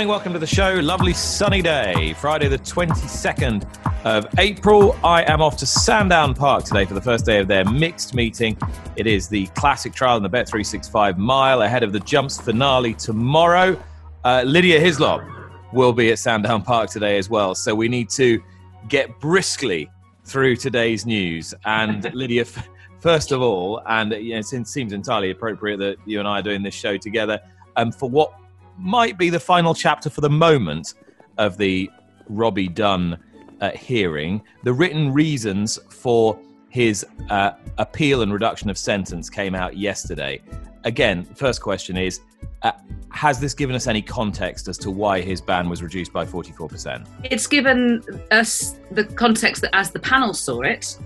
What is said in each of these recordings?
Morning, welcome to the show. Lovely sunny day, Friday the 22nd of April. I am off to Sandown Park today for the first day of their mixed meeting. It is the classic trial in the Bet365 mile ahead of the jumps finale tomorrow. Uh, Lydia Hislop will be at Sandown Park today as well, so we need to get briskly through today's news. And Lydia, first of all, and you know, it seems entirely appropriate that you and I are doing this show together, um, for what might be the final chapter for the moment of the Robbie Dunne uh, hearing. The written reasons for his uh, appeal and reduction of sentence came out yesterday. Again, first question is uh, Has this given us any context as to why his ban was reduced by 44%? It's given us the context that as the panel saw it.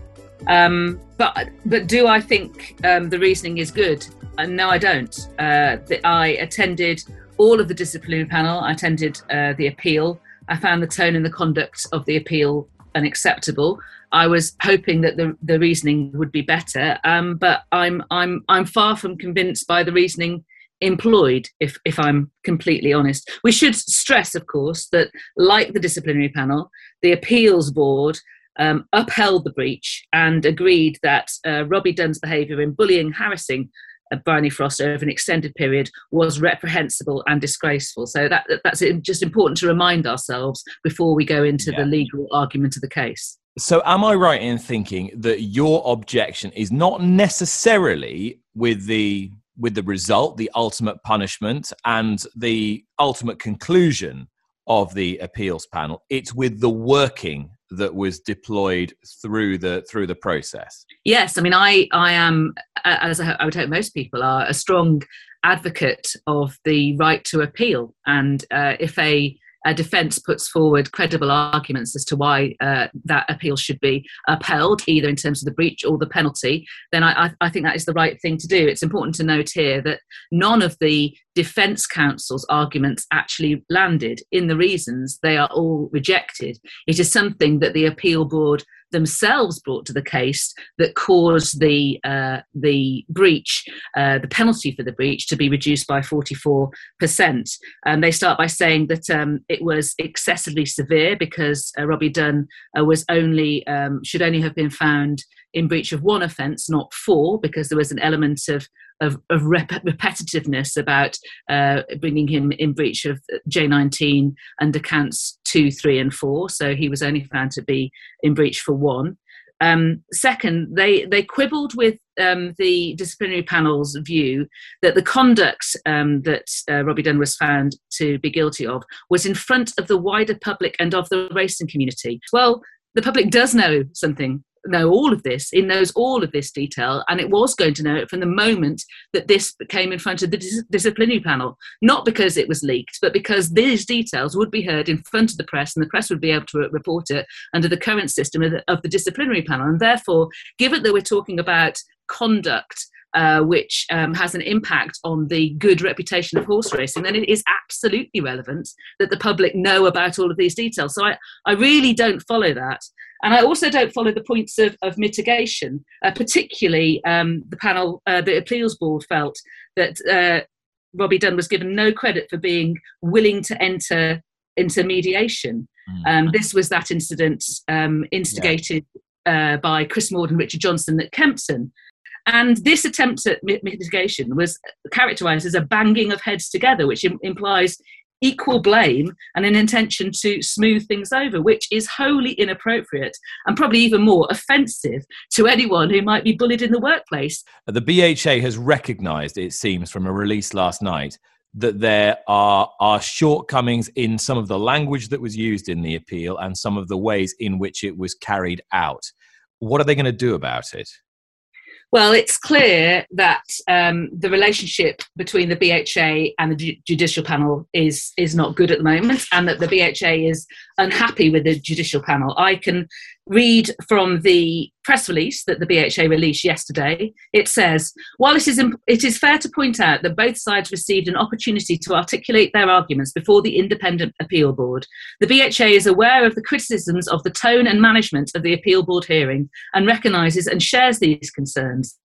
Um, but but do I think um, the reasoning is good? Uh, no, I don't. Uh, the, I attended all of the disciplinary panel. I attended uh, the appeal. I found the tone and the conduct of the appeal unacceptable. I was hoping that the, the reasoning would be better, um, but I'm I'm I'm far from convinced by the reasoning employed. If if I'm completely honest, we should stress, of course, that like the disciplinary panel, the appeals board um, upheld the breach and agreed that uh, Robbie Dunne's behaviour in bullying, harassing Bryony Frost over an extended period was reprehensible and disgraceful. So that that's just important to remind ourselves before we go into yeah. the legal argument of the case. So, am I right in thinking that your objection is not necessarily with the with the result, the ultimate punishment, and the ultimate conclusion of the appeals panel? It's with the working that was deployed through the through the process? Yes i mean i i am as i would hope most people are a strong advocate of the right to appeal. And uh, if a a defence puts forward credible arguments as to why uh, that appeal should be upheld, either in terms of the breach or the penalty, then I, I, think that is the right thing to do. It's important to note here that none of the defence counsel's arguments actually landed in the reasons. They are all rejected. It is something that the appeal board themselves brought to the case that caused the uh, the breach, uh, the penalty for the breach, to be reduced by 44%. Um, they start by saying that um, it was excessively severe because uh, Robbie Dunne uh, was only um, should only have been found in breach of one offence, not four, because there was an element of of, of rep- repetitiveness about uh, bringing him in breach of J19 under counts two, three, and four. So he was only found to be in breach for one. Um, second, they, they quibbled with um, the disciplinary panel's view that the conduct um, that uh, Robbie Dunne was found to be guilty of was in front of the wider public and of the racing community. Well, the public does know something know all of this, it knows all of this detail, and it was going to know it from the moment that this came in front of the dis- disciplinary panel. Not because it was leaked, but because these details would be heard in front of the press, and the press would be able to report it under the current system of the, of the disciplinary panel. And therefore, given that we're talking about conduct uh, which um, has an impact on the good reputation of horse racing, then it is absolutely relevant that the public know about all of these details. So I, I really don't follow that. And I also don't follow the points of, of mitigation, uh, particularly um, the panel, uh, the appeals board felt that uh, Robbie Dunne was given no credit for being willing to enter into mediation. Mm. Um, this was that incident um, instigated yeah. uh, by Chris Maude and Richard Johnson at Kempton. And this attempt at mitigation was characterized as a banging of heads together, which Im- implies equal blame and an intention to smooth things over, which is wholly inappropriate and probably even more offensive to anyone who might be bullied in the workplace. The BHA has recognised, it seems, from a release last night, that there are, are shortcomings in some of the language that was used in the appeal and some of the ways in which it was carried out. What are they going to do about it? Well, it's clear that um, the relationship between the BHA and the ju- judicial panel is is not good at the moment, and that the BHA is unhappy with the judicial panel. I can read from the press release that the BHA released yesterday. It says, while it is, imp- it is fair to point out that both sides received an opportunity to articulate their arguments before the Independent Appeal Board, the BHA is aware of the criticisms of the tone and management of the Appeal Board hearing and recognises and shares these concerns.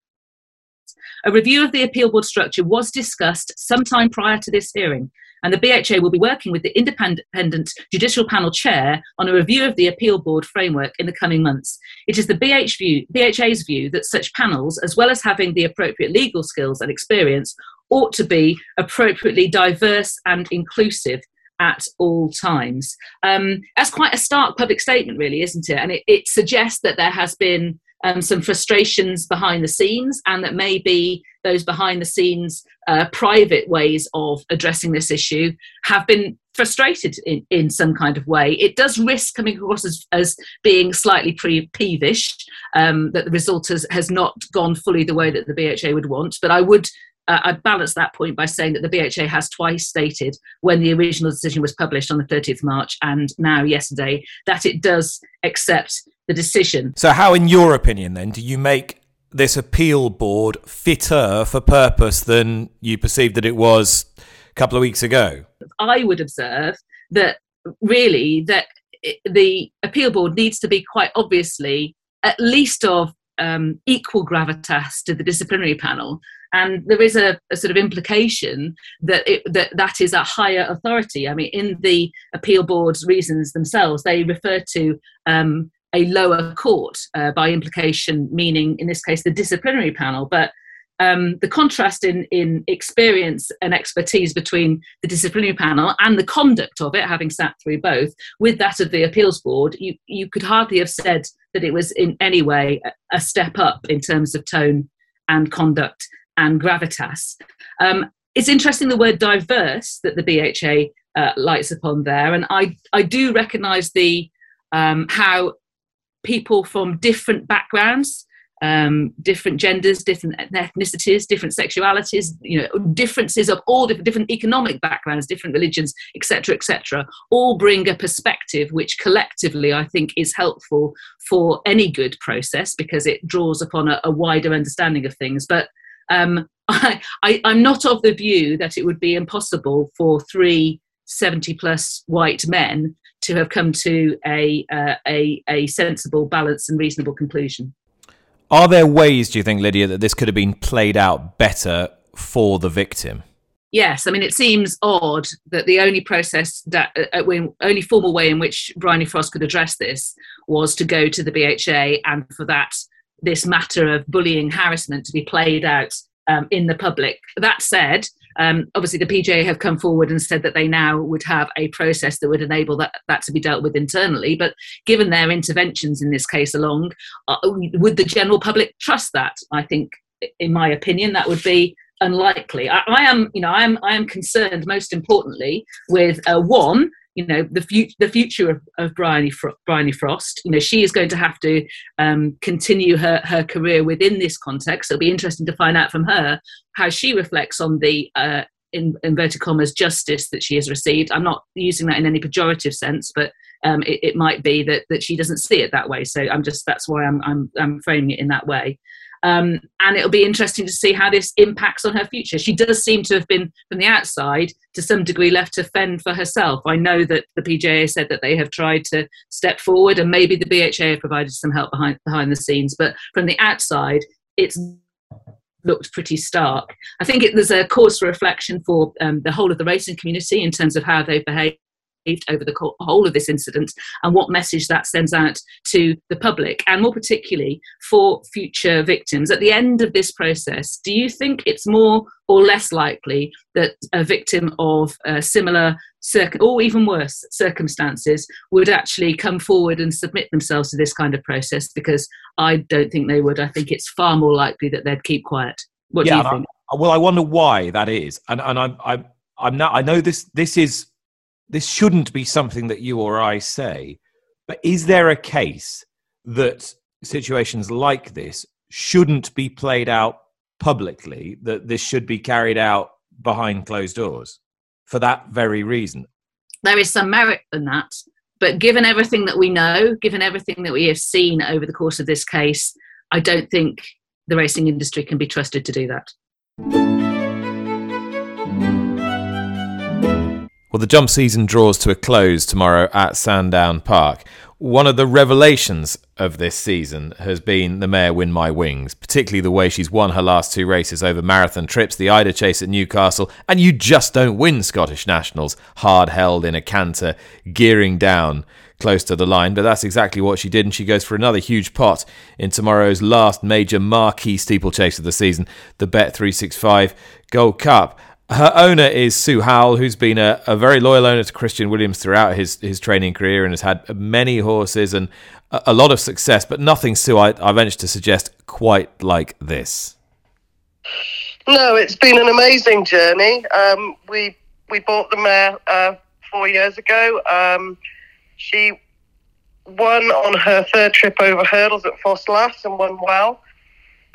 A review of the Appeal Board structure was discussed sometime prior to this hearing, and the BHA will be working with the independent judicial panel chair on a review of the appeal board framework in the coming months. It is the BH view, BHA's view that such panels, as well as having the appropriate legal skills and experience, ought to be appropriately diverse and inclusive at all times. Um, that's quite a stark public statement, really, isn't it? And it, it suggests that there has been um, some frustrations behind the scenes, and that maybe those behind the scenes uh, private ways of addressing this issue have been frustrated in, in some kind of way. It does risk coming across as, as being slightly pre- peevish um, that the result has, has not gone fully the way that the BHA would want, but I would uh, I balance that point by saying that the BHA has twice stated when the original decision was published on the 30th March and now yesterday that it does accept the decision. So, how, in your opinion, then, do you make this appeal board fitter for purpose than you perceived that it was a couple of weeks ago? I would observe that really that the appeal board needs to be quite obviously at least of um, equal gravitas to the disciplinary panel and there is a, a sort of implication that it, that that is a higher authority. I mean, in the appeal board's reasons themselves, they refer to um, a lower court uh, by implication, meaning in this case the disciplinary panel, but. Um, the contrast in, in experience and expertise between the disciplinary panel and the conduct of it, having sat through both, with that of the appeals board, you, you could hardly have said that it was in any way a step up in terms of tone and conduct and gravitas. Um, it's interesting the word diverse that the BHA uh, lights upon there, and I I do recognise the um, how people from different backgrounds, um, different genders, different ethnicities, different sexualities, you know, differences of all different, different economic backgrounds, different religions, etc., etc., all bring a perspective which collectively I think is helpful for any good process because it draws upon a, a wider understanding of things. But um, I, I, I'm not of the view that it would be impossible for three 70 plus white men to have come to a, uh, a, a sensible, balanced, and reasonable conclusion. Are there ways, do you think, Lydia, that this could have been played out better for the victim? Yes, I mean it seems odd that the only process that uh, uh only formal way in which Bryony Frost could address this was to go to the BHA and for that this matter of bullying harassment to be played out um, in the public. That said, um, obviously the PJA have come forward and said that they now would have a process that would enable that, that to be dealt with internally. But given their interventions in this case along, uh, would the general public trust that? I think, in my opinion, that would be unlikely. I, I am, you know, I am, I am concerned most importantly with uh, one you know the future the future of, of Bryony, Fro- Bryony Frost. You know she is going to have to um, continue her her career within this context. It'll be interesting to find out from her how she reflects on the uh, in inverted commas justice that she has received. I'm not using that in any pejorative sense, but um, it, it, might be that that she doesn't see it that way. So I'm just that's why I'm I'm, I'm framing it in that way. Um, and it'll be interesting to see how this impacts on her future. She does seem to have been, from the outside, to some degree, left to fend for herself. I know that the PJA said that they have tried to step forward, and maybe the BHA have provided some help behind behind the scenes. But from the outside, it's looked pretty stark. I think it, there's a cause for reflection for um, the whole of the racing community in terms of how they've behaved over the whole of this incident and what message that sends out to the public and more particularly for future victims. At the end of this process do you think it's more or less likely that a victim of uh, similar circ- or even worse circumstances would actually come forward and submit themselves to this kind of process? Because i don't think they would. I think it's far more likely that they'd keep quiet. What yeah, do you think I, well i wonder why that is. And and i'm i'm i'm not i know this this is this shouldn't be something that you or I say, but is there a case that situations like this shouldn't be played out publicly, that this should be carried out behind closed doors for that very reason. There is some merit in that. But given everything that we know, given everything that we have seen over the course of this case, I don't think the racing industry can be trusted to do that. Well, the jump season draws to a close tomorrow at Sandown Park. One of the revelations of this season has been the mare Win My Wings, particularly the way she's won her last two races over marathon trips, the Eider Chase at Newcastle, and you just don't win Scottish Nationals hard held in a canter, gearing down close to the line. But that's exactly what she did, and she goes for another huge pot in tomorrow's last major marquee steeplechase of the season, the Bet 365 Gold Cup her owner is Sue Howell, who's been a, a, very loyal owner to Christian Williams throughout his, his training career and has had many horses and a, a lot of success, but nothing, Sue, I, I venture to suggest, quite like this. No, it's been an amazing journey. Um, we we bought the mare uh, four years ago. Um, she won on her third trip over hurdles at Ffos and won well.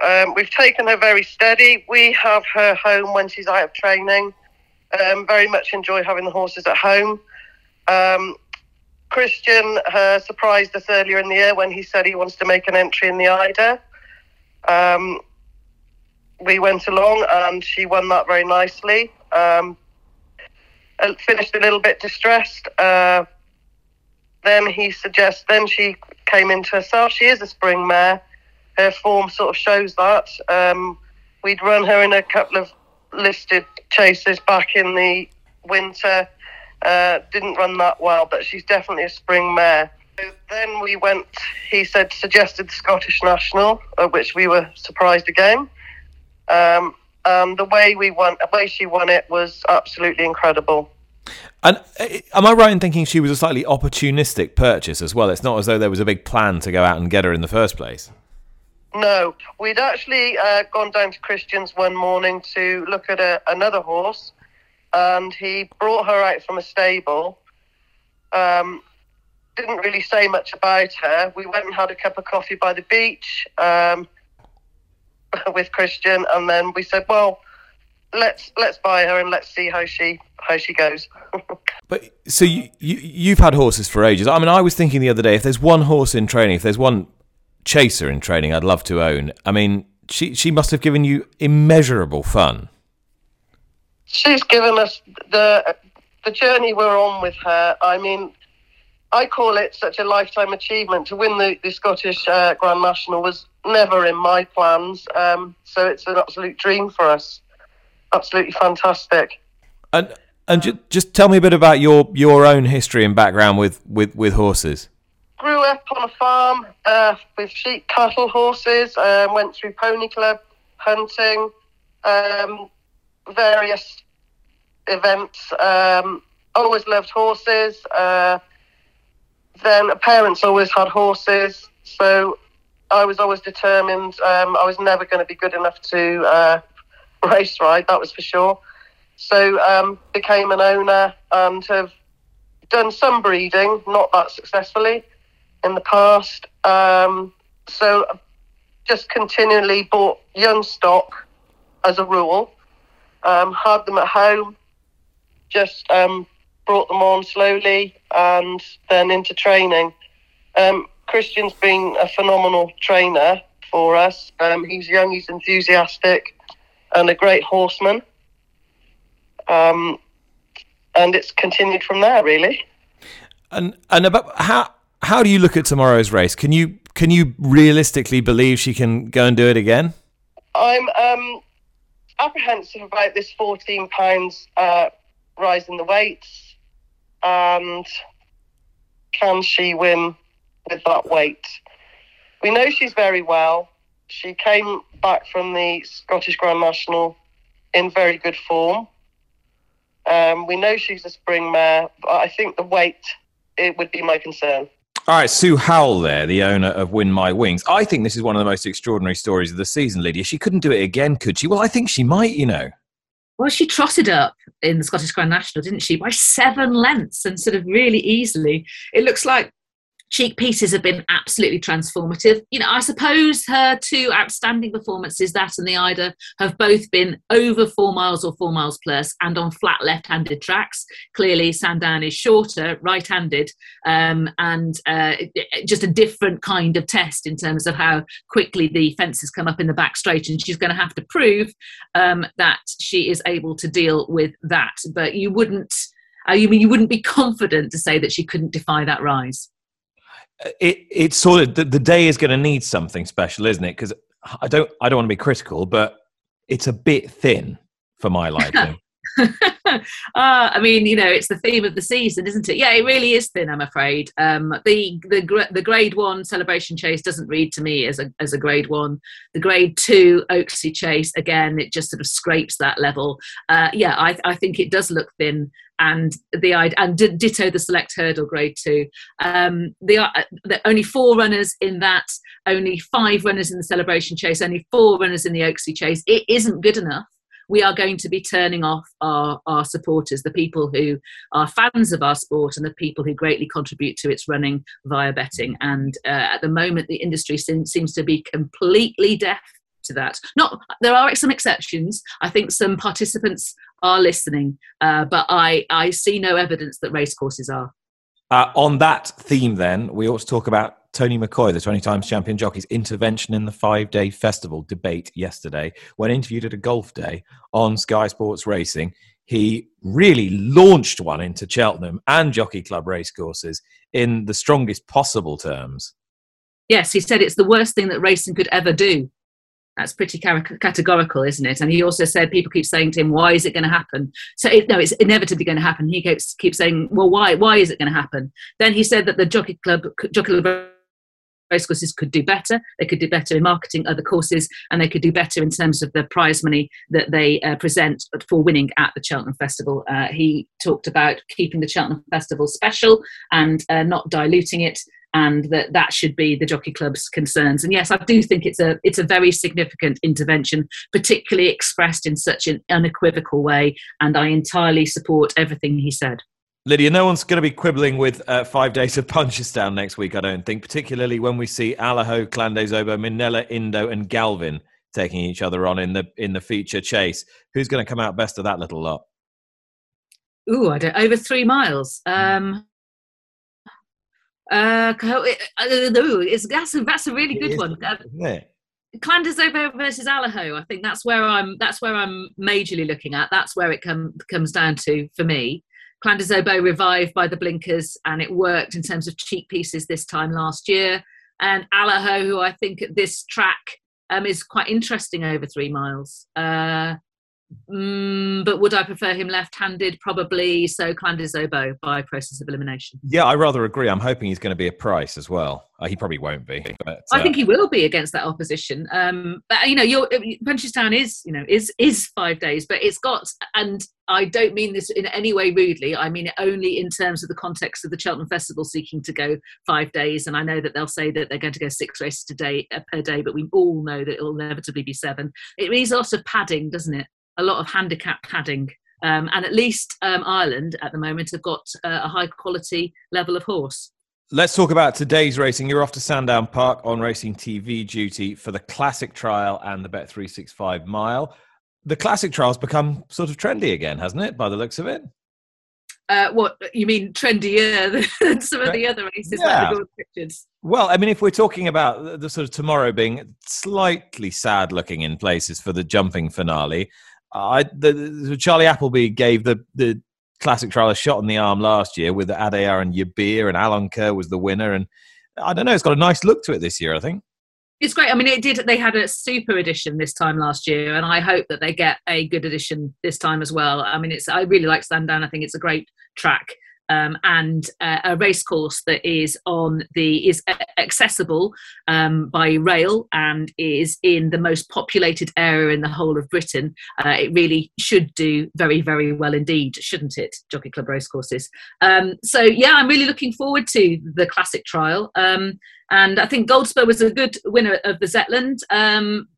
Um, we've taken her very steady. We have her home when she's out of training. Um, very much enjoy having the horses at home. Um, Christian uh, surprised us earlier in the year when he said he wants to make an entry in the Eider. Um, we went along and she won that very nicely. Um, finished a little bit distressed. Uh, then he suggests, then she came into herself. She is a spring mare her form sort of shows that. Um, we'd run her in a couple of listed chases back in the winter. Uh, didn't run that well, but she's definitely a spring mare. Then we went, he said, suggested the Scottish National, uh, which we were surprised again. Um, the way we won, the way she won it was absolutely incredible. And uh, am I right in thinking she was a slightly opportunistic purchase as well? It's not as though there was a big plan to go out and get her in the first place. No, we'd actually uh, gone down to Christian's one morning to look at a, another horse, and he brought her out from a stable. Um, didn't really say much about her. We went and had a cup of coffee by the beach um, with Christian, and then we said, "Well, let's let's buy her and let's see how she how she goes." but so you, you you've had horses for ages. I mean, I was thinking the other day, if there's one horse in training, if there's one chaser in training I'd love to own. I mean, she she must have given you immeasurable fun. She's given us the the journey we're on with her. I mean, I call it such a lifetime achievement to win the, the Scottish uh, Grand National was never in my plans. Um, so it's an absolute dream for us. Absolutely fantastic. And and ju- just tell me a bit about your your own history and background with with with horses grew up on a farm uh, with sheep, cattle, horses. Um, went through pony club, hunting, um, various events. Um, always loved horses. Uh, then parents always had horses, so I was always determined. Um, I was never going to be good enough to uh, race ride. That was for sure. So um, became an owner and have done some breeding, not that successfully in the past. Um, so just continually bought young stock as a rule, um, had them at home, just um, brought them on slowly and then into training. Um, Christian's been a phenomenal trainer for us. Um, he's young, he's enthusiastic, and a great horseman. Um, and it's continued from there, really. And and about how how do you look at tomorrow's race? Can you can you realistically believe she can go and do it again? I'm um, apprehensive about this 14 pounds uh, rise in the weights, and can she win with that weight? We know she's very well. She came back from the Scottish Grand National in very good form. Um, we know she's a spring mare, but I think the weight it would be my concern. All right, Sue Howell there, the owner of Win My Wings. I think this is one of the most extraordinary stories of the season, Lydia. She couldn't do it again, could she? Well, I think she might, you know. Well, she trotted up in the Scottish Grand National, didn't she, by seven lengths and sort of really easily. It looks like Cheek pieces have been absolutely transformative. You know, I suppose her two outstanding performances, that and the Eider, have both been over four miles or four miles plus and on flat left handed tracks. Clearly, Sandown is shorter, right handed, um, and uh, just a different kind of test in terms of how quickly the fences come up in the back straight. And she's going to have to prove um, that she is able to deal with that. But you wouldn't. Uh, you mean you wouldn't be confident to say that she couldn't defy that rise? It it's sort of the, the day is going to need something special, isn't it? Because I don't I don't want to be critical, but it's a bit thin for my liking. uh, I mean, you know, it's the theme of the season, isn't it? Yeah, it really is thin. I'm afraid. Um, the the the Grade One Celebration Chase doesn't read to me as a as a Grade One. The Grade Two Oaksey Chase, again, it just sort of scrapes that level. Uh, yeah, I I think it does look thin and the and ditto the select hurdle grade two. Um, the, uh, the only four runners in that, only five runners in the celebration chase, only four runners in the Oaksey chase. It isn't good enough. We are going to be turning off our, our supporters, the people who are fans of our sport and the people who greatly contribute to its running via betting. And uh, at the moment, the industry seems, to be completely deaf to that. Not there are some exceptions. I think some participants are listening, uh, but I I see no evidence that racecourses are. Uh, on that theme, then we ought to talk about Tony McCoy, the 20 times champion jockey's intervention in the five day festival debate yesterday. When interviewed at a golf day on Sky Sports Racing, he really launched one into Cheltenham and Jockey Club racecourses in the strongest possible terms. Yes, he said it's the worst thing that racing could ever do. That's pretty categorical, isn't it? And he also said people keep saying to him, "Why is it going to happen?" So it, no, it's inevitably going to happen. He keeps keeps saying, "Well, why? Why is it going to happen?" Then he said that the jockey club, jockey club racecourses could do better. They could do better in marketing other courses, and they could do better in terms of the prize money that they uh, present for winning at the Cheltenham Festival. Uh, he talked about keeping the Cheltenham Festival special and uh, not diluting it and that that should be the jockey club's concerns and yes i do think it's a it's a very significant intervention particularly expressed in such an unequivocal way and i entirely support everything he said Lydia, no one's going to be quibbling with uh, five days of Punchestown next week, I don't think, particularly when we see Allaho, Clan des Minella, Indo, and Galvin taking each other on in the in the feature chase. Who's going to come out best of that little lot? Ooh, I don't over three miles. Um, uh, it's that's a, that's a really good one. Uh, yeah. Clan des Obeaux versus Allaho. I think that's where I'm. That's where I'm majorly looking at. That's where it com- comes down to for me. Clan des Obeaux revived by the blinkers, and it worked in terms of cheek pieces this time last year. And Allaho, who I think at this track um, is quite interesting over three miles. Uh, Mm, but would I prefer him left-handed? Probably. So Clan des Obeaux by process of elimination. Yeah, I rather agree. I'm hoping he's going to be a price as well. Uh, he probably won't be. But, uh, I think he will be against that opposition. Um, but you know, your uh, Punchestown is you know is is five days, but it's got and I don't mean this in any way rudely. I mean it only in terms of the context of the Cheltenham Festival seeking to go five days. And I know that they'll say that they're going to go six races a day uh, per day, but we all know that it will inevitably be seven. It means a lot of padding, doesn't it? A lot of handicap padding. Um, and at least um, Ireland at the moment have got uh, a high quality level of horse. Let's talk about today's racing. You're off to Sandown Park on Racing TV duty for the Classic Trial and the Bet365 Mile. The Classic Trial's become sort of trendy again, hasn't it, by the looks of it? Uh, what you mean trendier than some of the other races yeah. like the Pictures? Well, I mean, if we're talking about the sort of tomorrow being slightly sad looking in places for the jumping finale, I the, the, Charlie Appleby gave the the classic trial a shot in the arm last year with Adayar and Yabir, and Alenquer was the winner. And I don't know, it's got a nice look to it this year. I think it's great. I mean, it did. They had a super edition this time last year, and I hope that they get a good edition this time as well. I mean, it's I really like Sandown. I think it's a great track um, and uh, a racecourse that is on the is accessible um, by rail and is in the most populated area in the whole of Britain. Uh, it really should do very very well indeed, shouldn't it? Jockey Club racecourses. Um, so yeah, I'm really looking forward to the classic trial. Um, And I think Goldspur was a good winner of the Zetland. Um,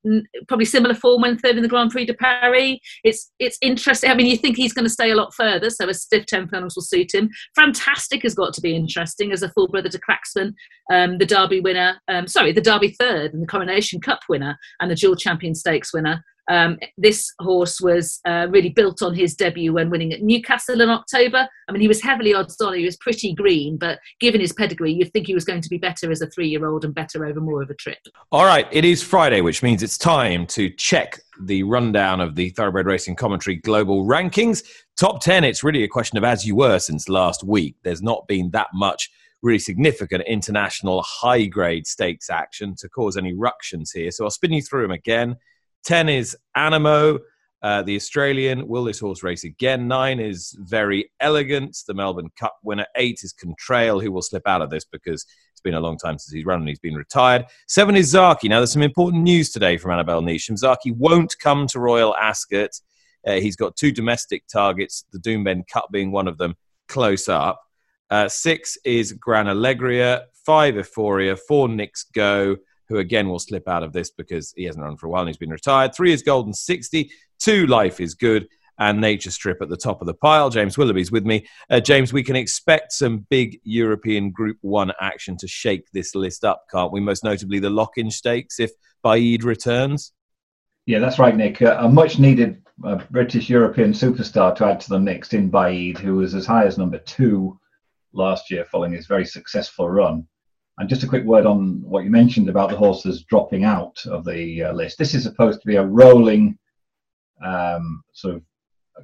probably similar form when third in the Grand Prix de Paris. It's it's interesting. I mean, you think he's going to stay a lot further, so a stiff ten furlongs will suit him. Fantastic has got to be interesting as a full brother to Cracksman, um, the Derby winner. Um, sorry, the Derby third and the Coronation Cup winner and the Dual Champion Stakes winner. Um, this horse was uh, really built on his debut when winning at Newcastle in October. I mean, he was heavily odds on. He was pretty green, but given his pedigree, you'd think he was going to be better as a three-year-old and better over more of a trip. All right, it is Friday, which means it's time to check the rundown of the Thoroughbred Racing Commentary Global Rankings. Top 10, it's really a question of as you were since last week. There's not been that much really significant international high grade stakes action to cause any ructions here. So I'll spin you through them again. 10 is Anamoe, uh, the Australian. Will this horse race again? Nine is Verry Elleegant, the Melbourne Cup winner. Eight is Contrail, who will slip out of this because it's been a long time since he's run and he's been retired. Seven is Zaaki. Now, there's some important news today from Annabel Neasham. Zaaki won't come to Royal Ascot. Uh, he's got two domestic targets, the Doomben Cup being one of them, close up. Uh, six is Gran Alegria. Five, Efforia. Four, Knicks Go who again will slip out of this because he hasn't run for a while and he's been retired. Three is Golden 60. Two, Life is Good. And Nature Strip at the top of the pile. James Willoughby's with me. Uh, James, we can expect some big European Group 1 action to shake this list up, can't we? Most notably the Lockinge stakes if Baaeed returns. Yeah, that's right, Nick. Uh, a much needed uh, British European superstar to add to the mix in Baaeed, who was as high as number two last year following his very successful run. And just a quick word on what you mentioned about the horses dropping out of the uh, list. This is supposed to be a rolling um, sort of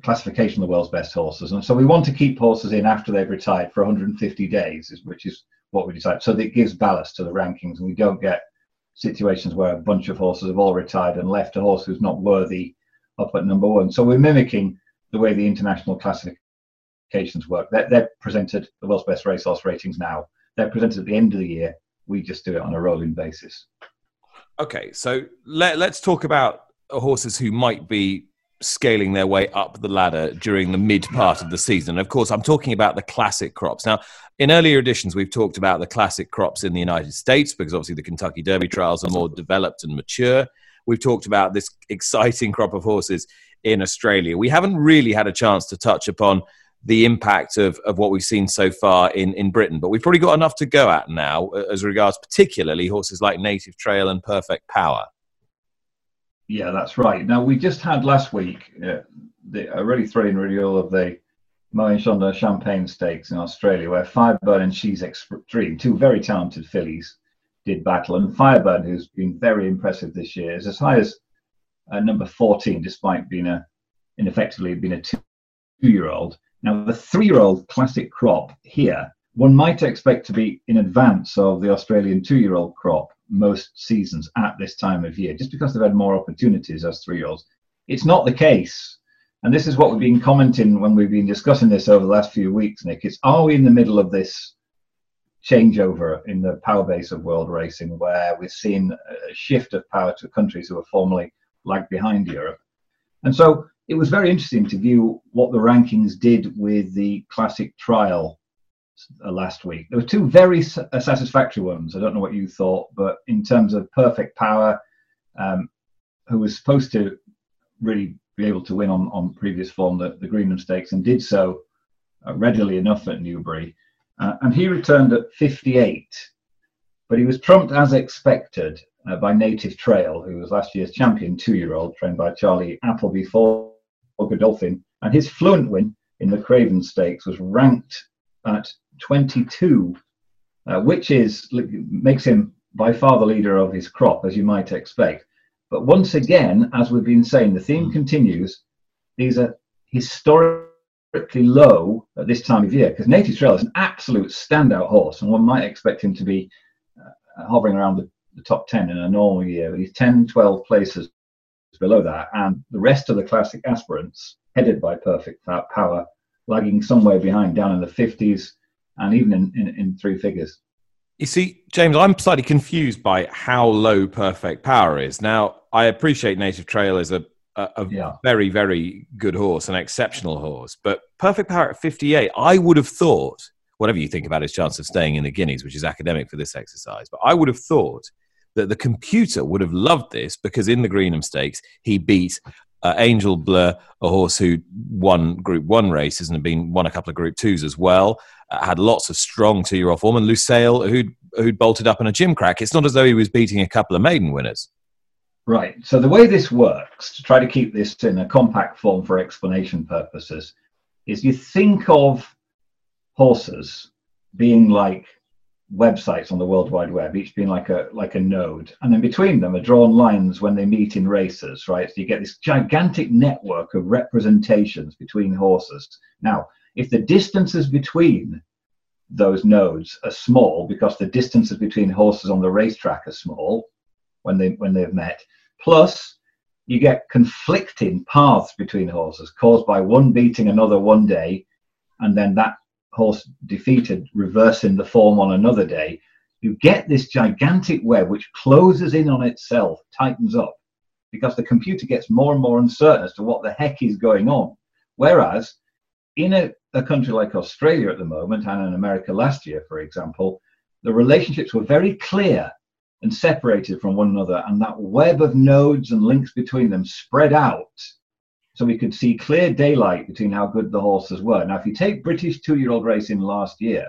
classification of the world's best horses. And so we want to keep horses in after they've retired for 150 days, which is what we decide. So that it gives ballast to the rankings and we don't get situations where a bunch of horses have all retired and left a horse who's not worthy up at number one. So we're mimicking the way the international classifications work. They're, they're presented the world's best racehorse ratings now they're presented at the end of the year. We just do it on a rolling basis. Okay, so let, let's talk about horses who might be scaling their way up the ladder during the mid part of the season. Of course, I'm talking about the classic crops. Now, in earlier editions, we've talked about the classic crops in the United States because obviously the Kentucky Derby trials are more developed and mature. We've talked about this exciting crop of horses in Australia. We haven't really had a chance to touch upon the impact of, of what we've seen so far in, in Britain. But we've probably got enough to go at now uh, as regards particularly horses like Native Trail and Perfect Power. Yeah, that's right. Now, we just had last week uh, the, a really thrilling renewal of the Moët & Chandon Champagne Stakes in Australia, where Firebird and She's Extreme, two very talented fillies, did battle. And Firebird, who's been very impressive this year, is as high as uh, number 14, despite being a, ineffectively being a two-year-old. Now, the three year old classic crop here, one might expect to be in advance of the Australian two year old crop most seasons at this time of year, just because they've had more opportunities as three year olds. It's not the case. And this is what we've been commenting when we've been discussing this over the last few weeks, Nick. It's are we in the middle of this changeover in the power base of world racing where we're seeing a shift of power to countries who are formerly lagged behind Europe? And so it was very interesting to view what the rankings did with the classic trial uh, last week. There were two very uh, satisfactory ones. I don't know what you thought, but in terms of perfect power, um, who was supposed to really be able to win on, on previous form, the, the Greenham Stakes, and did so uh, readily enough at Newbury. Uh, and he returned at 58, but he was trumped as expected uh, by Native Trail, who was last year's champion two year old, trained by Charlie Appleby Godolphin, and his fluent win in the Craven Stakes was ranked at 22, uh, which is makes him by far the leader of his crop, as you might expect. But once again, as we've been saying, the theme mm. continues. These are historically low at this time of year because Native Trail is an absolute standout horse, and one might expect him to be uh, hovering around the, the, top 10 in a normal year. He's 10, 12 places below that, and the rest of the classic aspirants, headed by Perfect Power, lagging somewhere behind, down in the 50s and even in, in, in three figures. You see, James, I'm slightly confused by how low Perfect Power is. Now, I appreciate Native Trail is a, a, a yeah. very, very good horse, an exceptional horse, but Perfect Power at 58, I would have thought whatever you think about his chance of staying in the Guineas, which is academic for this exercise. But I would have thought that the computer would have loved this because in the Greenham Stakes, he beat uh, Angel Bleu, a horse who won Group One races and had been won a couple of Group Twos as well. Uh, had lots of strong two-year-old form, and Lusail, who'd who'd bolted up in a Gimcrack. It's not as though he was beating a couple of maiden winners. Right. So the way this works, to try to keep this in a compact form for explanation purposes, is you think of horses being like websites on the World Wide Web, each being like a like a node, and then between them are drawn lines when they meet in races, right? So you get this gigantic network of representations between horses. Now, if the distances between those nodes are small because the distances between horses on the racetrack are small when they when they've met, plus you get conflicting paths between horses caused by one beating another one day, and then that horse defeated reversing the form on another day, you get this gigantic web which closes in on itself, tightens up, because the computer gets more and more uncertain as to what the heck is going on. Whereas in a, a country like Australia at the moment and in America last year, for example, the relationships were very clear and separated from one another, and that web of nodes and links between them spread out so we could see clear daylight between how good the horses were. Now, if you take British two-year-old racing last year,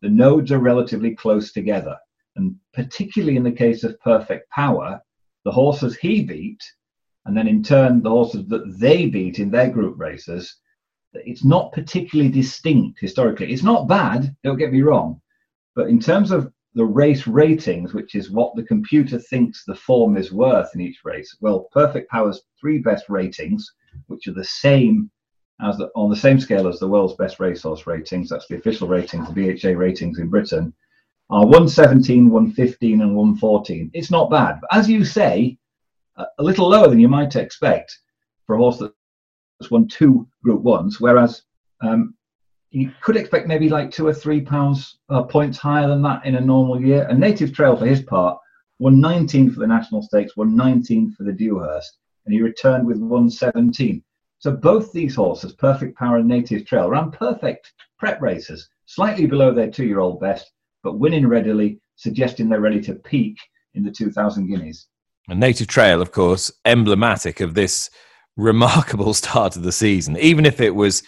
the nodes are relatively close together, and particularly in the case of Perfect Power, the horses he beat, and then in turn the horses that they beat in their group races, it's not particularly distinct historically. It's not bad, don't get me wrong, but in terms of the race ratings, which is what the computer thinks the form is worth in each race. Well, Perfect Power's three best ratings, which are the same as the, on the same scale as the world's best racehorse ratings, that's the official ratings, the BHA ratings in Britain, are 117, 115, and 114. It's not bad, but as you say, a little lower than you might expect for a horse that's won two Group Ones, whereas um, you could expect maybe like two or three pounds uh, points higher than that in a normal year. A native trail for his part won 19 for the national stakes, won 19 for the Dewhurst, and he returned with 117. So both these horses, Perfect Power and Native Trail, ran perfect prep races, slightly below their two-year-old best, but winning readily, suggesting they're ready to peak in the 2000 Guineas. And Native Trail, of course, emblematic of this remarkable start of the season, even if it was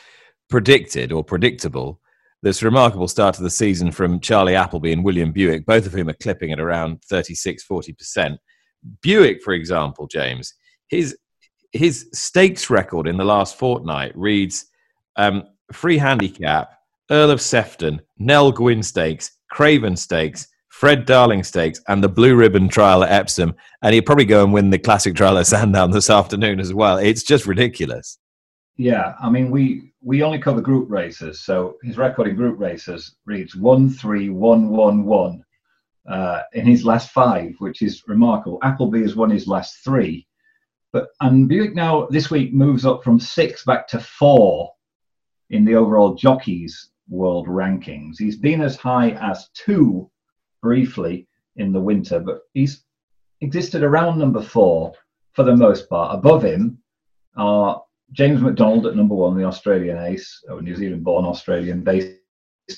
predicted or predictable this remarkable start of the season from Charlie Appleby and William Buick, both of whom are clipping at around 36, 40%. Buick, for example, James, his his stakes record in the last fortnight reads um, free handicap, Earl of Sefton, Nell Gwyn Stakes, Craven Stakes, Fred Darling Stakes, and the Blue Ribbon Trial at Epsom. And he'll probably go and win the Classic Trial at Sandown this afternoon as well. It's just ridiculous. Yeah, I mean, we we only cover group races, so his record in group races reads one three one one one uh, in his last five, which is remarkable. Appleby has won his last three, but and Buick now this week moves up from six back to four in the overall jockeys world rankings. He's been as high as two briefly in the winter, but he's existed around number four for the most part. Above him are James McDonald at number one, the Australian ace, or New Zealand born Australian based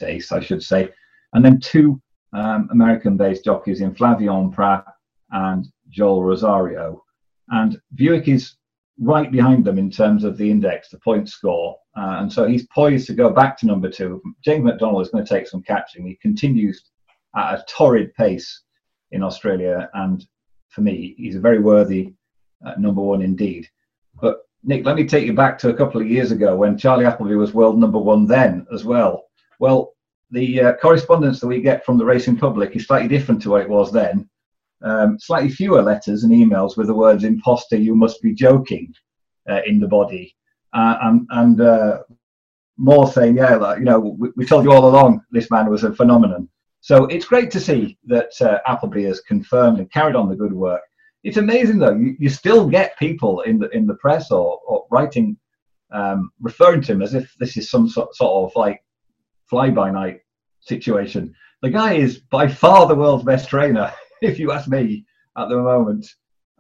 ace, I should say. And then two um, American based jockeys in Flavien Prat and Joel Rosario. And Buick is right behind them in terms of the index, the point score. Uh, and so he's poised to go back to number two. James McDonald is going to take some catching. He continues at a torrid pace in Australia. And for me, he's a very worthy uh, number one indeed. Nick, let me take you back to a couple of years ago when Charlie Appleby was world number one then as well. Well, the uh, correspondence that we get from the racing public is slightly different to what it was then. Um, slightly fewer letters and emails with the words "imposter, you must be joking" uh, in the body, uh, and, and uh, more saying, "Yeah, like, you know, we, we, told you all along this man was a phenomenon." So it's great to see that uh, Appleby has confirmed and carried on the good work it's amazing though. You, you still get people in the in the press or, or writing, um, referring to him as if this is some sort, sort of like fly by night situation. The guy is by far the world's best trainer, if you ask me, at the moment,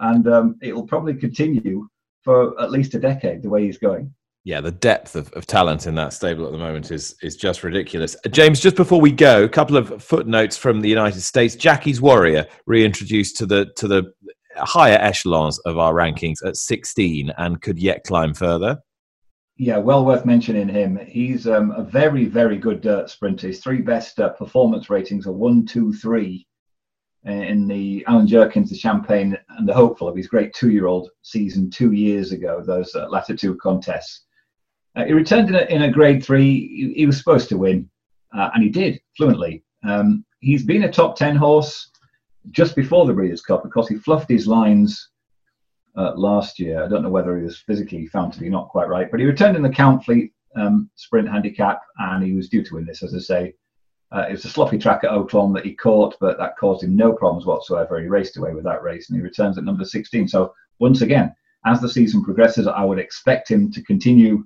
and um, it will probably continue for at least a decade the way he's going. yeah, the depth of, of talent in that stable at the moment is is just ridiculous. Uh, James, just before we go, a couple of footnotes from the United States. Jackie's Warrior reintroduced to the to the higher echelons of our rankings at 16 and could yet climb further. Yeah, well worth mentioning him. He's um, a very, very good dirt sprinter. His three best uh, performance ratings are one, two, three in the Allen Jerkens, the Champagne, and the hopeful of his great two-year-old season two years ago. Those uh, latter two contests. Uh, he returned in a, in a grade three. He, he, was supposed to win, uh, and he did fluently. Um, he's been a top 10 horse just before the Breeders' Cup because he fluffed his lines uh, last year. I don't know whether he was physically found to be not quite right, but he returned in the Count Fleet um, sprint handicap, and he was due to win this, as I say. Uh, it was a sloppy track at Oaklawn that he caught, but that caused him no problems whatsoever. He raced away with that race, and he returns at number 16. So once again, as the season progresses, I would expect him to continue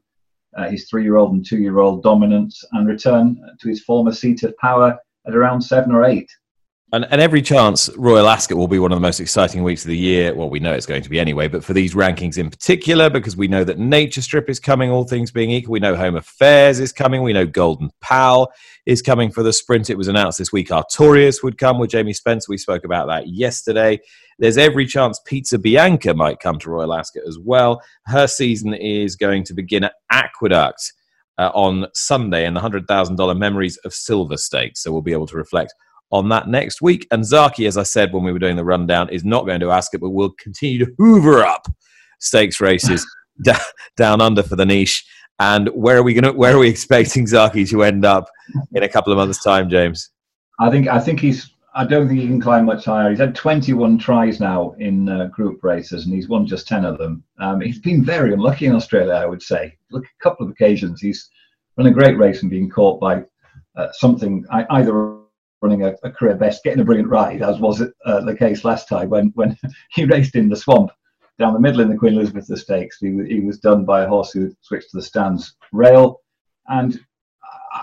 uh, his three-year-old and two-year-old dominance and return to his former seat of power at around seven or eight. And, and every chance Royal Ascot will be one of the most exciting weeks of the year. Well, we know it's going to be anyway, but for these rankings in particular, because we know that Nature Strip is coming, all things being equal. We know Home Affairs is coming. We know Golden Pal is coming for the sprint. It was announced this week Artorias would come with Jamie Spencer. We spoke about that yesterday. There's every chance Pizza Bianca might come to Royal Ascot as well. Her season is going to begin at Aqueduct uh, on Sunday in the $100,000 Memories of Silver Stakes. So we'll be able to reflect on that next week. And Zaaki, as I said when we were doing the rundown, is not going to Ascot, but we'll continue to hoover up stakes races down under for the niche. And where are we going to? Where are we expecting Zaaki to end up in a couple of months' time, James? I think I think he's. I don't think he can climb much higher. He's had 21 tries now in uh, group races, and he's won just 10 of them. Um, he's been very unlucky in Australia, I would say. Look, a couple of occasions he's run a great race and being caught by uh, something either running a, a, career best, getting a brilliant ride, as was uh, the case last time when, when he raced in the swamp down the middle in the Queen Elizabeth Stakes. He, he was done by a horse who switched to the stands rail. And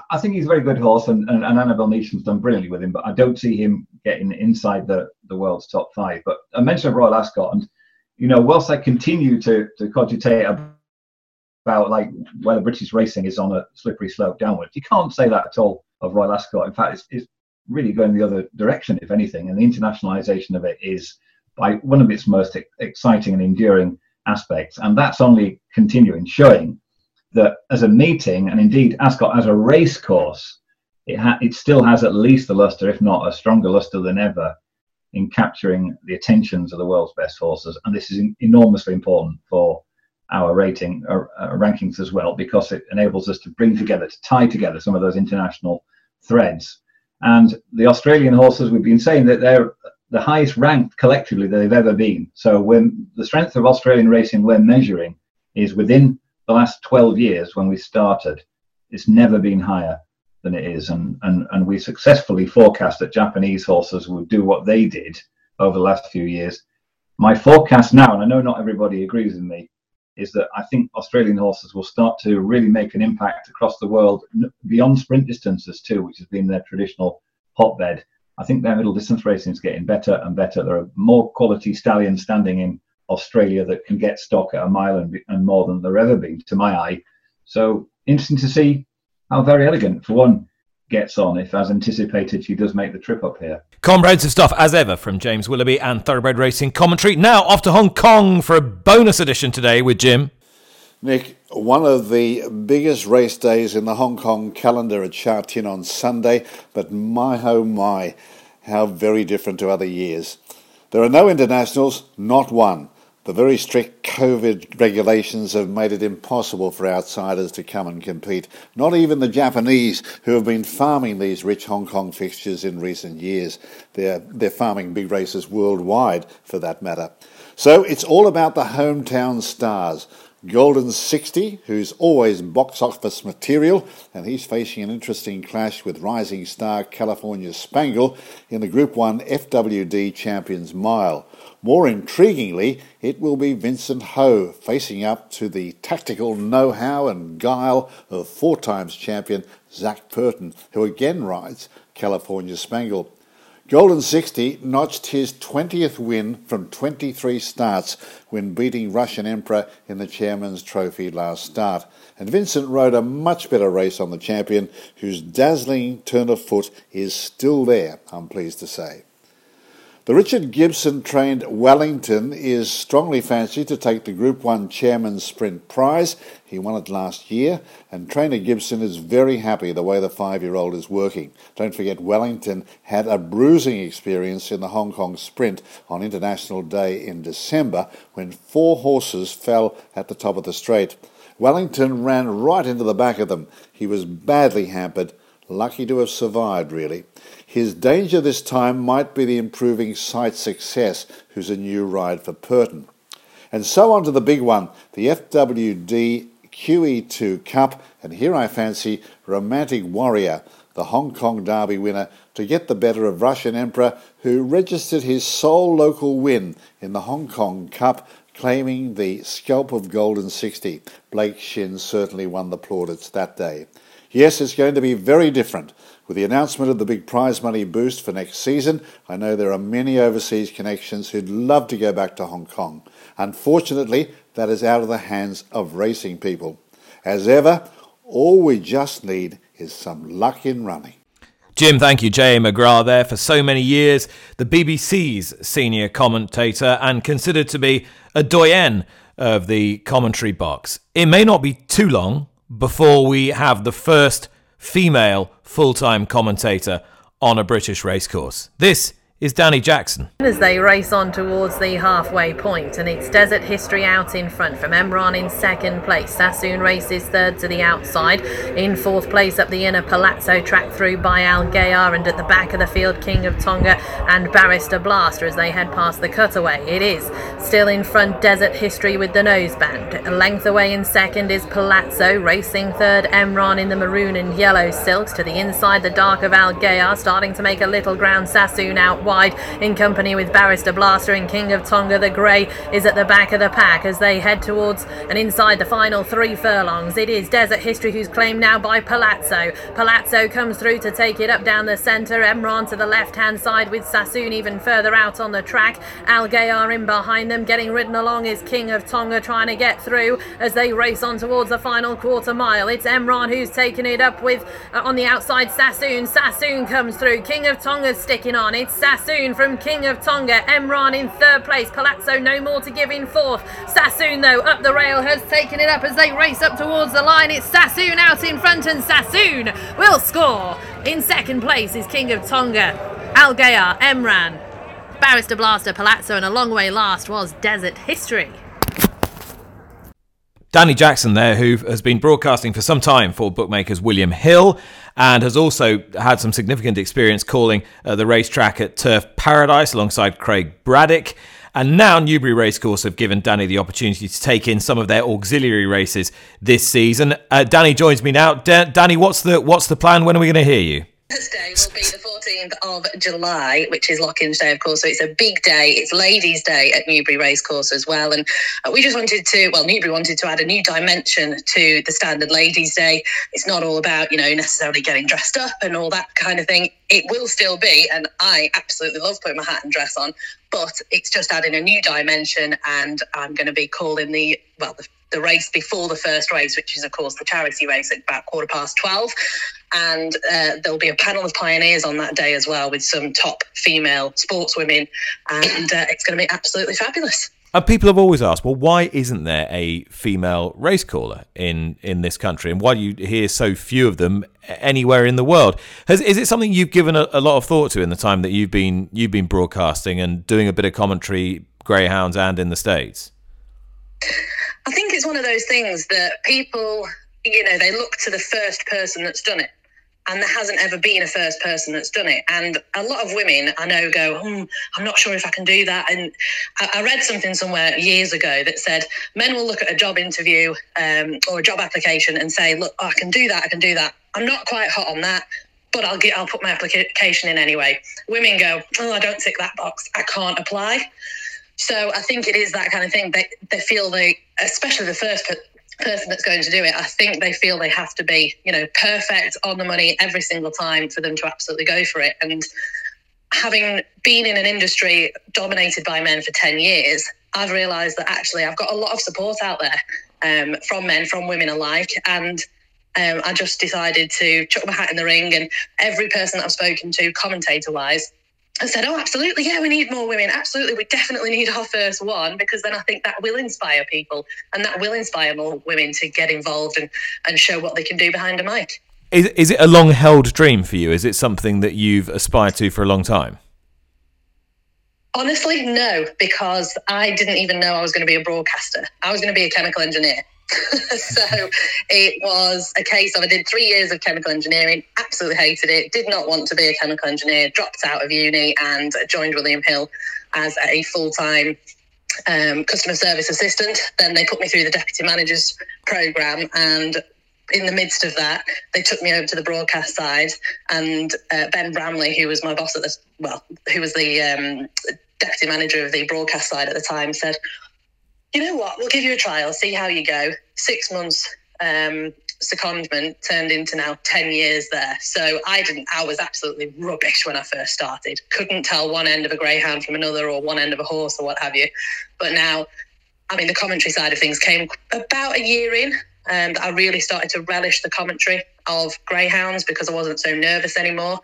I think he's a very good horse, and, and, and Annabel Neasham's done brilliantly with him, but I don't see him getting inside the, the world's top five. But I mentioned Royal Ascot, and you know, whilst I continue to, to cogitate about like whether British racing is on a slippery slope downwards, you can't say that at all of Royal Ascot. In fact, it's, it's really going the other direction, if anything. And the internationalization of it is by one of its most exciting and enduring aspects. And that's only continuing, showing that as a meeting, and indeed Ascot as a race course, it, ha- it still has at least the luster, if not a stronger luster than ever, in capturing the attentions of the world's best horses. And this is in- enormously important for our rating uh, uh, rankings as well, because it enables us to bring together, to tie together some of those international threads and the Australian horses, we've been saying that they're the highest ranked collectively that they've ever been. So when the strength of Australian racing we're measuring is within the last 12 years when we started, it's never been higher than it is. And, and, and we successfully forecast that Japanese horses would do what they did over the last few years. My forecast now, and I know not everybody agrees with me, is that I think Australian horses will start to really make an impact across the world beyond sprint distances too, which has been their traditional hotbed. I think their middle distance racing is getting better and better. There are more quality stallions standing in Australia that can get stock at a mile and, and more than there ever been, to my eye. So interesting to see how Verry Elleegant, for one, gets on if, as anticipated, she does make the trip up here. Comprehensive stuff, as ever, from James Willoughby and Thoroughbred Racing Commentary. Now off to Hong Kong for a bonus edition today with Jim. Nick, one of the biggest race days in the Hong Kong calendar at Sha Tin on Sunday, but my oh my, how very different to other years. There are no internationals, not one. The very strict COVID regulations have made it impossible for outsiders to come and compete. Not even the Japanese, who have been farming these rich Hong Kong fixtures in recent years. They're, they're farming big races worldwide, for that matter. So it's all about the hometown stars. Golden 60, who's always box office material, and he's facing an interesting clash with rising star California Spangle in the Group 1 FWD Champions Mile. More intriguingly, it will be Vincent Ho facing up to the tactical know how and guile of four times champion Zac Purton, who again rides California Spangle. Golden 60 notched his 20th win from 23 starts when beating Russian Emperor in the Chairman's Trophy last start. And Vincent rode a much better race on the champion, whose dazzling turn of foot is still there, I'm pleased to say. The Richard Gibson trained Wellington is strongly fancied to take the Group 1 Chairman's Sprint Prize. He won it last year, and trainer Gibson is very happy the way the five year old is working. Don't forget, Wellington had a bruising experience in the Hong Kong Sprint on International Day in December when four horses fell at the top of the straight. Wellington ran right into the back of them. He was badly hampered, lucky to have survived, really. His danger this time might be the improving Sight Success, who's a new ride for Purton. And so on to the big one, the FWD QE2 Cup, and here I fancy Romantic Warrior, the Hong Kong Derby winner, to get the better of Russian Emperor, who registered his sole local win in the Hong Kong Cup, claiming the scalp of Golden 60. Blake Shinn certainly won the plaudits that day. Yes, it's going to be very different. With the announcement of the big prize money boost for next season, I know there are many overseas connections who'd love to go back to Hong Kong. Unfortunately, that is out of the hands of racing people. As ever, all we just need is some luck in running. Jim, thank you. J.A. McGrath there for so many years, the BBC's senior commentator and considered to be a doyen of the commentary box. It may not be too long before we have the first female full time commentator on a British racecourse. This is Danny Jackson. As they race on towards the halfway point, and it's desert history out in front from Emran in second place. Sassoon races third to the outside. In fourth place up the inner Palazzo track through by Al Gayar, and at the back of the field, King of Tonga and Barrister Blaster as they head past the cutaway. It is still in front, desert history with the noseband. A length away in second is Palazzo, racing third, Emran in the maroon and yellow silks. To the inside, the dark of Al Gayar starting to make a little ground. Sassoon out wide in company with Barrister Blaster and King of Tonga. The grey is at the back of the pack as they head towards and inside the final three furlongs. It is Desert History who's claimed now by Palazzo. Palazzo comes through to take it up down the centre. Emran to the left hand side with Sassoon even further out on the track. Al Gayar in behind them. Getting ridden along is King of Tonga trying to get through as they race on towards the final quarter mile. It's Emran who's taking it up with uh, on the outside Sassoon. Sassoon comes through. King of Tonga's sticking on. It's Sassoon from King of Tonga. Emran in third place. Palazzo no more to give in fourth. Sassoon, though, up the rail has taken it up as they race up towards the line. It's Sassoon out in front, and Sassoon will score. In second place is King of Tonga. Al Gayar, Emran, Barrister Blaster, Palazzo, and a long way last was Desert History. Danny Jackson there, who has been broadcasting for some time for bookmakers William Hill and has also had some significant experience calling uh, the racetrack at Turf Paradise alongside Craig Braddock. And now Newbury Racecourse have given Danny the opportunity to take in some of their auxiliary races this season. Uh, Danny joins me now. Da- Danny, what's the what's the plan? When are we going to hear you? Thursday will be the 14th of July, which is Lockinge Day, of course. So it's a big day. It's Ladies' Day at Newbury Racecourse as well. And uh, we just wanted to, well, Newbury wanted to add a new dimension to the standard Ladies' Day. It's not all about, you know, necessarily getting dressed up and all that kind of thing. It will still be, and I absolutely love putting my hat and dress on, but it's just adding a new dimension. And I'm going to be calling the, well, the the race before the first race, which is, of course, the charity race at about quarter past 12. And uh, there'll be a panel of pioneers on that day as well with some top female sportswomen. And uh, it's going to be absolutely fabulous. And people have always asked, well, why isn't there a female race caller in, in this country? And why do you hear so few of them anywhere in the world? Has, is it something you've given a, a lot of thought to in the time that you've been you've been broadcasting and doing a bit of commentary, greyhounds and in the states? I think it's one of those things that people, you know, they look to the first person that's done it. And there hasn't ever been a first person that's done it. And a lot of women I know go, hmm, I'm not sure if I can do that. And I, I read something somewhere years ago that said men will look at a job interview um, or a job application and say, look, oh, I can do that, I can do that. I'm not quite hot on that, but I'll get, I'll put my application in anyway. Women go, oh, I don't tick that box, I can't apply. So I think it is that kind of thing. They they feel they, especially the first person that's going to do it, I think they feel they have to be, you know, perfect on the money every single time for them to absolutely go for it. And having been in an industry dominated by men for 10 years, I've realized that actually I've got a lot of support out there um, from men, from women alike. And um, I just decided to chuck my hat in the ring. And every person that I've spoken to, commentator wise, I said, Oh, absolutely. Yeah, we need more women. Absolutely. We definitely need our first one because then I think that will inspire people and that will inspire more women to get involved and, and show what they can do behind a mic. Is, is it a long held dream for you? Is it something that you've aspired to for a long time? Honestly, no, because I didn't even know I was going to be a broadcaster. I was going to be a chemical engineer. so it was a case of I did three years of chemical engineering, absolutely hated it, did not want to be a chemical engineer, dropped out of uni and joined William Hill as a full time um, customer service assistant. Then they put me through the deputy manager's program and in the midst of that, they took me over to the broadcast side, and uh, Ben Bramley, who was my boss at the well, who was the um, deputy manager of the broadcast side at the time, said, "You know what? We'll give you a trial, see how you go. Six months um, secondment turned into now ten years there. So I didn't. I was absolutely rubbish when I first started. Couldn't tell one end of a greyhound from another, or one end of a horse, or what have you. But now." I mean, the commentary side of things came about a year in, and I really started to relish the commentary of greyhounds because I wasn't so nervous anymore.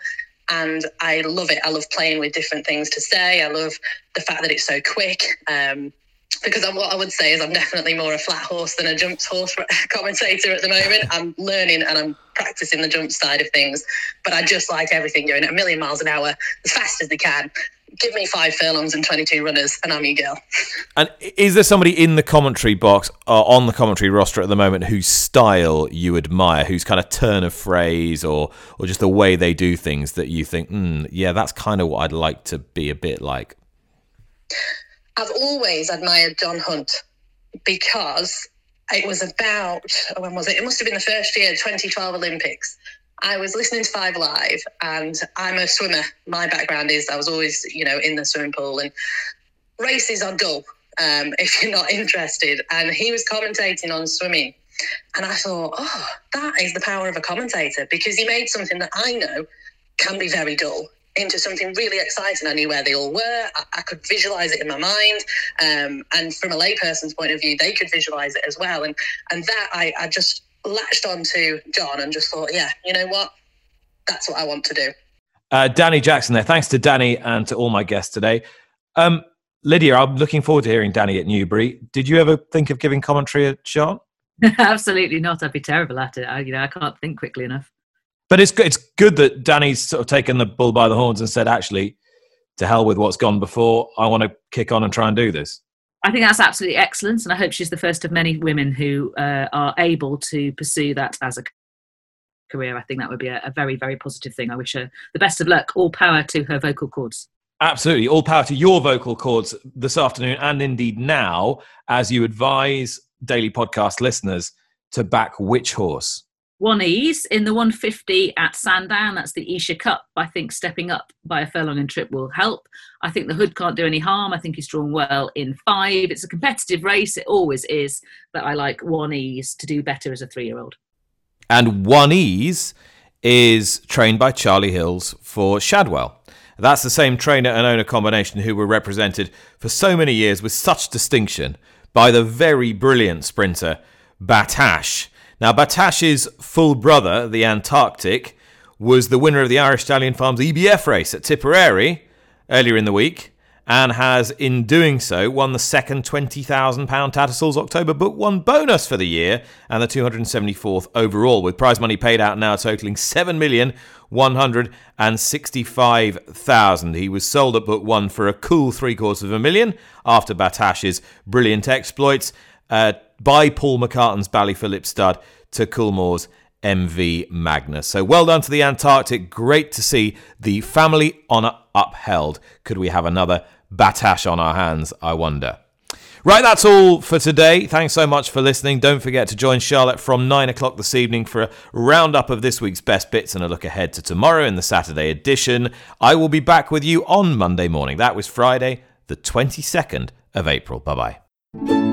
And I love it. I love playing with different things to say. I love the fact that it's so quick. Um, because I'm, what I would say is I'm definitely more a flat horse than a jumps horse commentator at the moment. I'm learning and I'm practicing the jump side of things, but I just like everything going at a million miles an hour as fast as they can give me five furlongs and 22 runners, and I'm your girl. And is there somebody in the commentary box, uh, on the commentary roster at the moment, whose style you admire, whose kind of turn of phrase or, or just the way they do things that you think, mm, yeah, that's kind of what I'd like to be a bit like? I've always admired John Hunt because it was about, when was it? It must have been the first year, 2012 Olympics. I was listening to Five Live, and I'm a swimmer. My background is I was always, you know, in the swimming pool, and races are dull um, if you're not interested. And he was commentating on swimming, and I thought, oh, that is the power of a commentator because he made something that I know can be very dull into something really exciting. I knew where they all were. I, I could visualize it in my mind, um, and from a layperson's point of view, they could visualize it as well. And and that I, I just latched onto John and just thought, yeah, you know what? That's what I want to do. Uh, Danny Jackson there. Thanks to Danny and to all my guests today. Um, Lydia, I'm looking forward to hearing Danny at Newbury. Did you ever think of giving commentary a shot? Absolutely not. I'd be terrible at it. I, you know, I can't think quickly enough. But it's it's good that Danny's sort of taken the bull by the horns and said, actually, to hell with what's gone before. I want to kick on and try and do this. I think that's absolutely excellent, and I hope she's the first of many women who uh, are able to pursue that as a career. I think that would be a, a, very, very positive thing. I wish her the best of luck. All power to her vocal cords. Absolutely. All power to your vocal cords this afternoon and indeed now as you advise daily podcast listeners to back which horse? One ease in the 150 at Sandown. That's the Esher Cup. I think stepping up by a furlong and trip will help. I think the hood can't do any harm. I think he's drawn well in five. It's a competitive race. It always is. But I like one ease to do better as a three year old. And one ease is trained by Charlie Hills for Shadwell. That's the same trainer and owner combination who were represented for so many years with such distinction by the very brilliant sprinter Battash now, Battash's full brother, the Antarctic, was the winner of the Irish Stallion Farms EBF race at Tipperary earlier in the week and has, in doing so, won the second £20,000 Tattersalls October Book 1 bonus for the year and the 274th overall, with prize money paid out now totaling £7,165,000. He was sold at Book 1 for a cool three quarters of a million after Battash's brilliant exploits. Uh, by Paul McCartan's Ballyphilip stud to Coolmore's MV Magnier. So well done to the Antarctic. Great to see the family honour upheld. Could we have another Battash on our hands, I wonder? Right, that's all for today. Thanks so much for listening. Don't forget to join Charlotte from 9 o'clock this evening for a roundup of this week's best bits and a look ahead to tomorrow in the Saturday edition. I will be back with you on Monday morning. That was Friday, the 22nd of April. Bye bye.